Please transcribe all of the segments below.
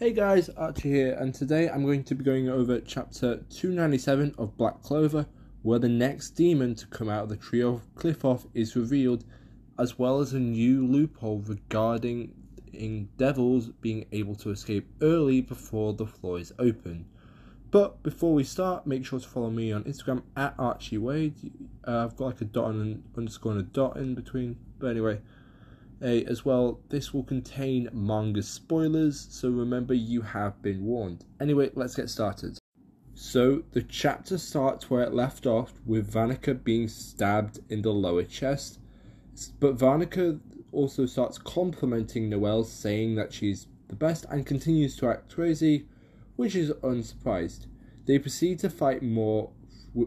Hey guys, Archie here, and today I'm going to be going over chapter 297 of Black Clover, where the next demon to come out of the Tree of Qliphoth is revealed, as well as a new loophole regarding in devils being able to escape early before the floor is open. But before we start, make sure to follow me on Instagram at Archie Wade. Uh, I've got like a dot and an underscore and a dot in between, but anyway. A, as well, this will contain manga spoilers, so remember you have been warned. Anyway, let's get started. So, the chapter starts where it left off with Vanica being stabbed in the lower chest, but Vanica also starts complimenting Noelle, saying that she's the best and continues to act crazy, which is unsurprised. They proceed to fight more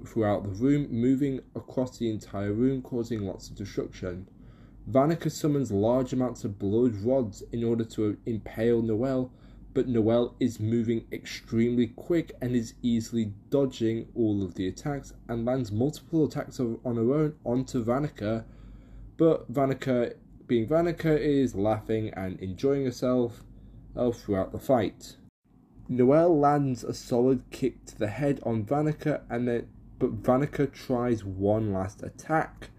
throughout the room, moving across the entire room, causing lots of destruction. Vanica summons large amounts of blood rods in order to impale Noelle, but Noelle is moving extremely quick and is easily dodging all of the attacks and lands multiple attacks on her own onto Vanica. But Vanica, being Vanica, is laughing and enjoying herself uh, throughout the fight. Noelle lands a solid kick to the head on Vanica, and then but Vanica tries one last attack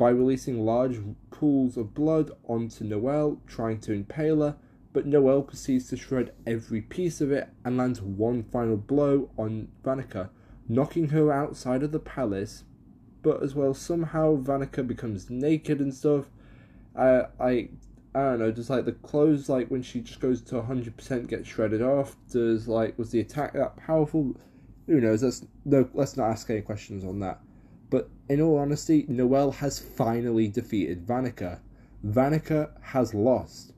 by releasing large pools of blood onto Noelle, trying to impale her, but Noelle proceeds to shred every piece of it and lands one final blow on Vanica, knocking her outside of the palace. But as well, somehow Vanica becomes naked and stuff. Uh, I, I don't know, just like the clothes, like when she just goes to 100% get shredded off. Does like was the attack that powerful? Who knows? Let's no, let's not ask any questions on that. But in all honesty, Noelle has finally defeated Vanica. Vanica has lost.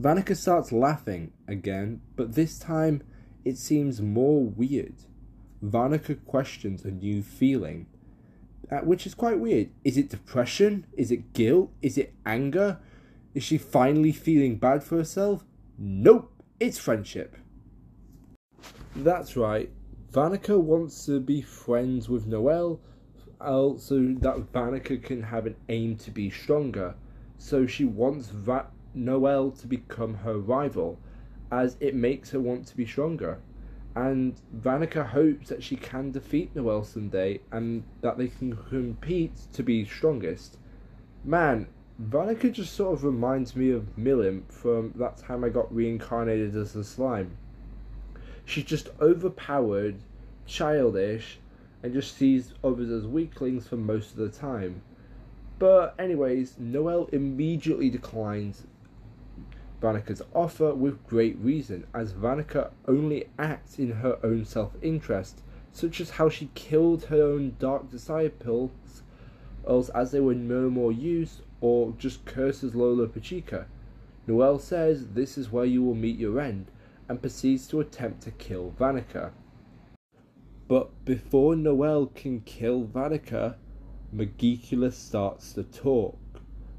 Vanica starts laughing again, but this time it seems more weird. Vanica questions a new feeling, uh, which is quite weird. Is it depression? Is it guilt? Is it anger? Is she finally feeling bad for herself? Nope, it's friendship. That's right, Vanica wants to be friends with Noelle, so that Vanica can have an aim to be stronger. So she wants Va- Noelle to become her rival, as it makes her want to be stronger. And Vanica hopes that she can defeat Noelle someday and that they can compete to be strongest. Man, Vanica just sort of reminds me of Milim from that time I got reincarnated as a slime. She's just overpowered, childish, and just sees others as weaklings for most of the time. But, anyways, Noelle immediately declines Vanica's offer with great reason, as Vanica only acts in her own self interest, such as how she killed her own dark disciples else as they were no more use, or just curses Lolopechka. Noelle says this is where you will meet your end, and proceeds to attempt to kill Vanica. But before Noelle can kill Vanica, Magicula starts to talk.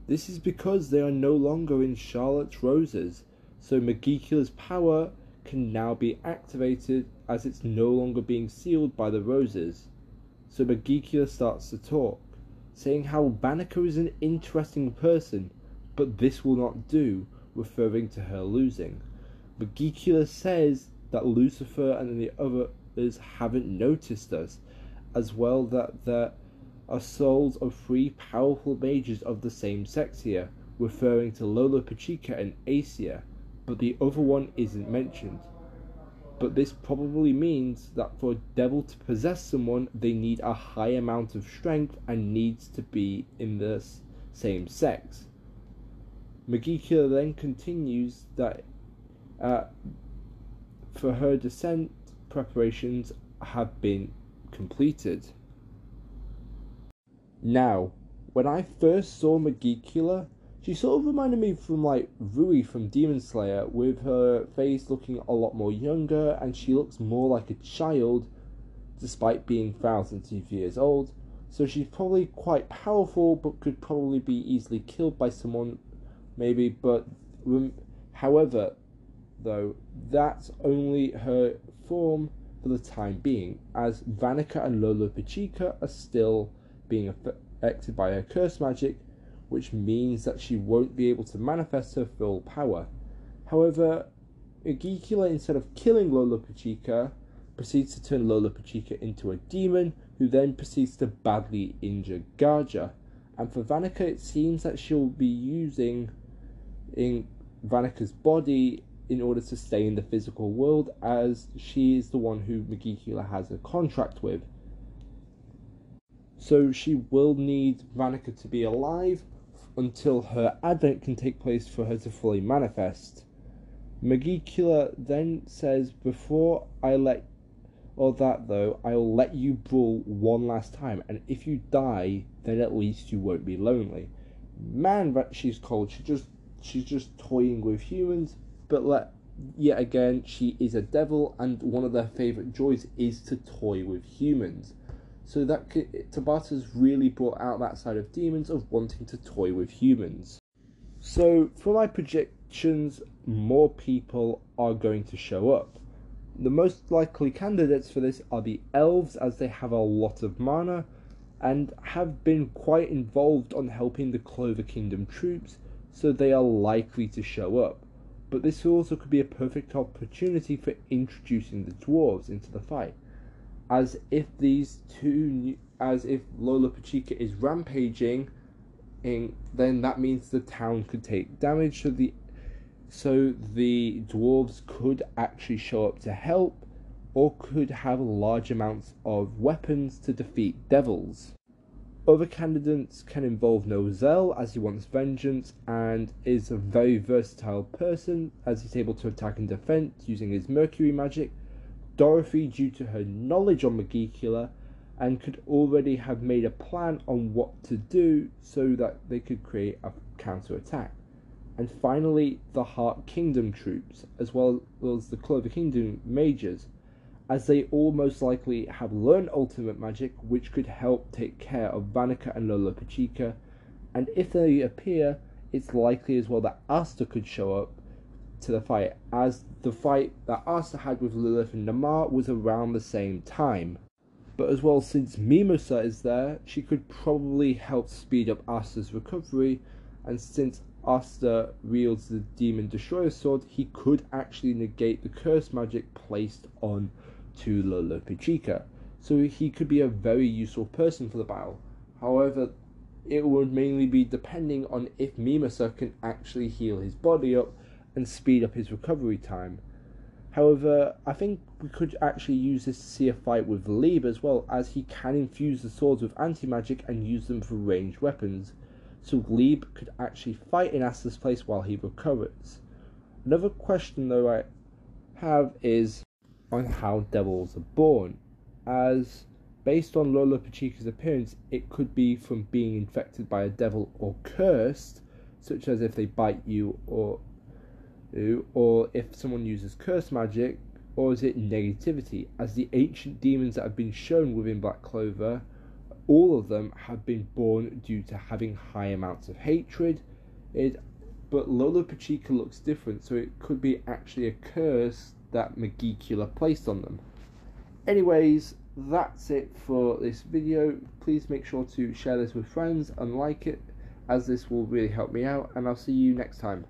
This is because they are no longer in Charlotte's roses, so Magicula's power can now be activated as it's no longer being sealed by the roses. So Magicula starts to talk, saying how Vanica is an interesting person, but this will not do, referring to her losing. Magicula says that Lucifer and the others haven't noticed us, as well that there are souls of three powerful mages of the same sex here, referring to Lolopechka and Acier, but the other one isn't mentioned. But this probably means that for a devil to possess someone, they need a high amount of strength and needs to be in the same sex. Magicula then continues that uh, for her descent, preparations have been completed. Now, when I first saw Magicula, she sort of reminded me from like Rui from Demon Slayer, with her face looking a lot more younger, and she looks more like a child, despite being thousands of years old. So she's probably quite powerful, but could probably be easily killed by someone, maybe. But however, though, that's only her form for the time being, as Vanica and Lolopechka are still being affected by her curse magic, which means that she won't be able to manifest her full power. However, Magicula, instead of killing Lolopechka, proceeds to turn Lolopechka into a demon, who then proceeds to badly injure Gaja. And for Vanica, it seems that she'll be using in Vanica's body in order to stay in the physical world, as she is the one who Magicula has a contract with. So she will need Vanica to be alive until her advent can take place for her to fully manifest. Magicula then says, Before I let or that though, I'll let you brawl one last time, and if you die, then at least you won't be lonely. Man, that she's cold. She just she's just toying with humans, but let yet again, she is a devil, and one of their favorite joys is to toy with humans. So that Tabata's really brought out that side of demons of wanting to toy with humans. So for my predictions, more people are going to show up. The most likely candidates for this are the elves, as they have a lot of mana and have been quite involved on helping the Clover Kingdom troops, so they are likely to show up. But this also could be a perfect opportunity for introducing the dwarves into the fight, as if these two, as if Lolopechka is rampaging, in, then that means the town could take damage. So the so the dwarves could actually show up to help or could have large amounts of weapons to defeat devils. Other candidates can involve Nozel as he wants vengeance and is a very versatile person as he's able to attack and defend using his Mercury magic. Dorothy due to her knowledge on Magicula and could already have made a plan on what to do so that they could create a counter attack and finally the Heart Kingdom troops, as well as the Clover Kingdom mages, as they all most likely have learned ultimate magic, which could help take care of Vanica and Lolopechka, and if they appear, it's likely as well that Asta could show up to the fight, as the fight that Asta had with Lilith and Nahamah was around the same time. But as well, since Mimosa is there, she could probably help speed up Asta's recovery, and since Asta wields the Demon Destroyer sword, he could actually negate the curse magic placed on to Lolopechka. So he could be a very useful person for the battle. However, it would mainly be depending on if Mimosa can actually heal his body up and speed up his recovery time. However, I think we could actually use this to see a fight with Liebe as well, as he can infuse the swords with anti magic and use them for ranged weapons so Liebe could actually fight in Asta's place while he recovers. Another question though I have is on how devils are born, as based on Lolopechka's appearance, it could be from being infected by a devil or cursed, such as if they bite you or or if someone uses curse magic, or is it negativity, as the ancient demons that have been shown within Black Clover all of them have been born due to having high amounts of hatred. It, but Lolopechka looks different, so it could be actually a curse that Magicula placed on them. Anyways, that's it for this video. Please make sure to share this with friends and like it, as this will really help me out, and I'll see you next time.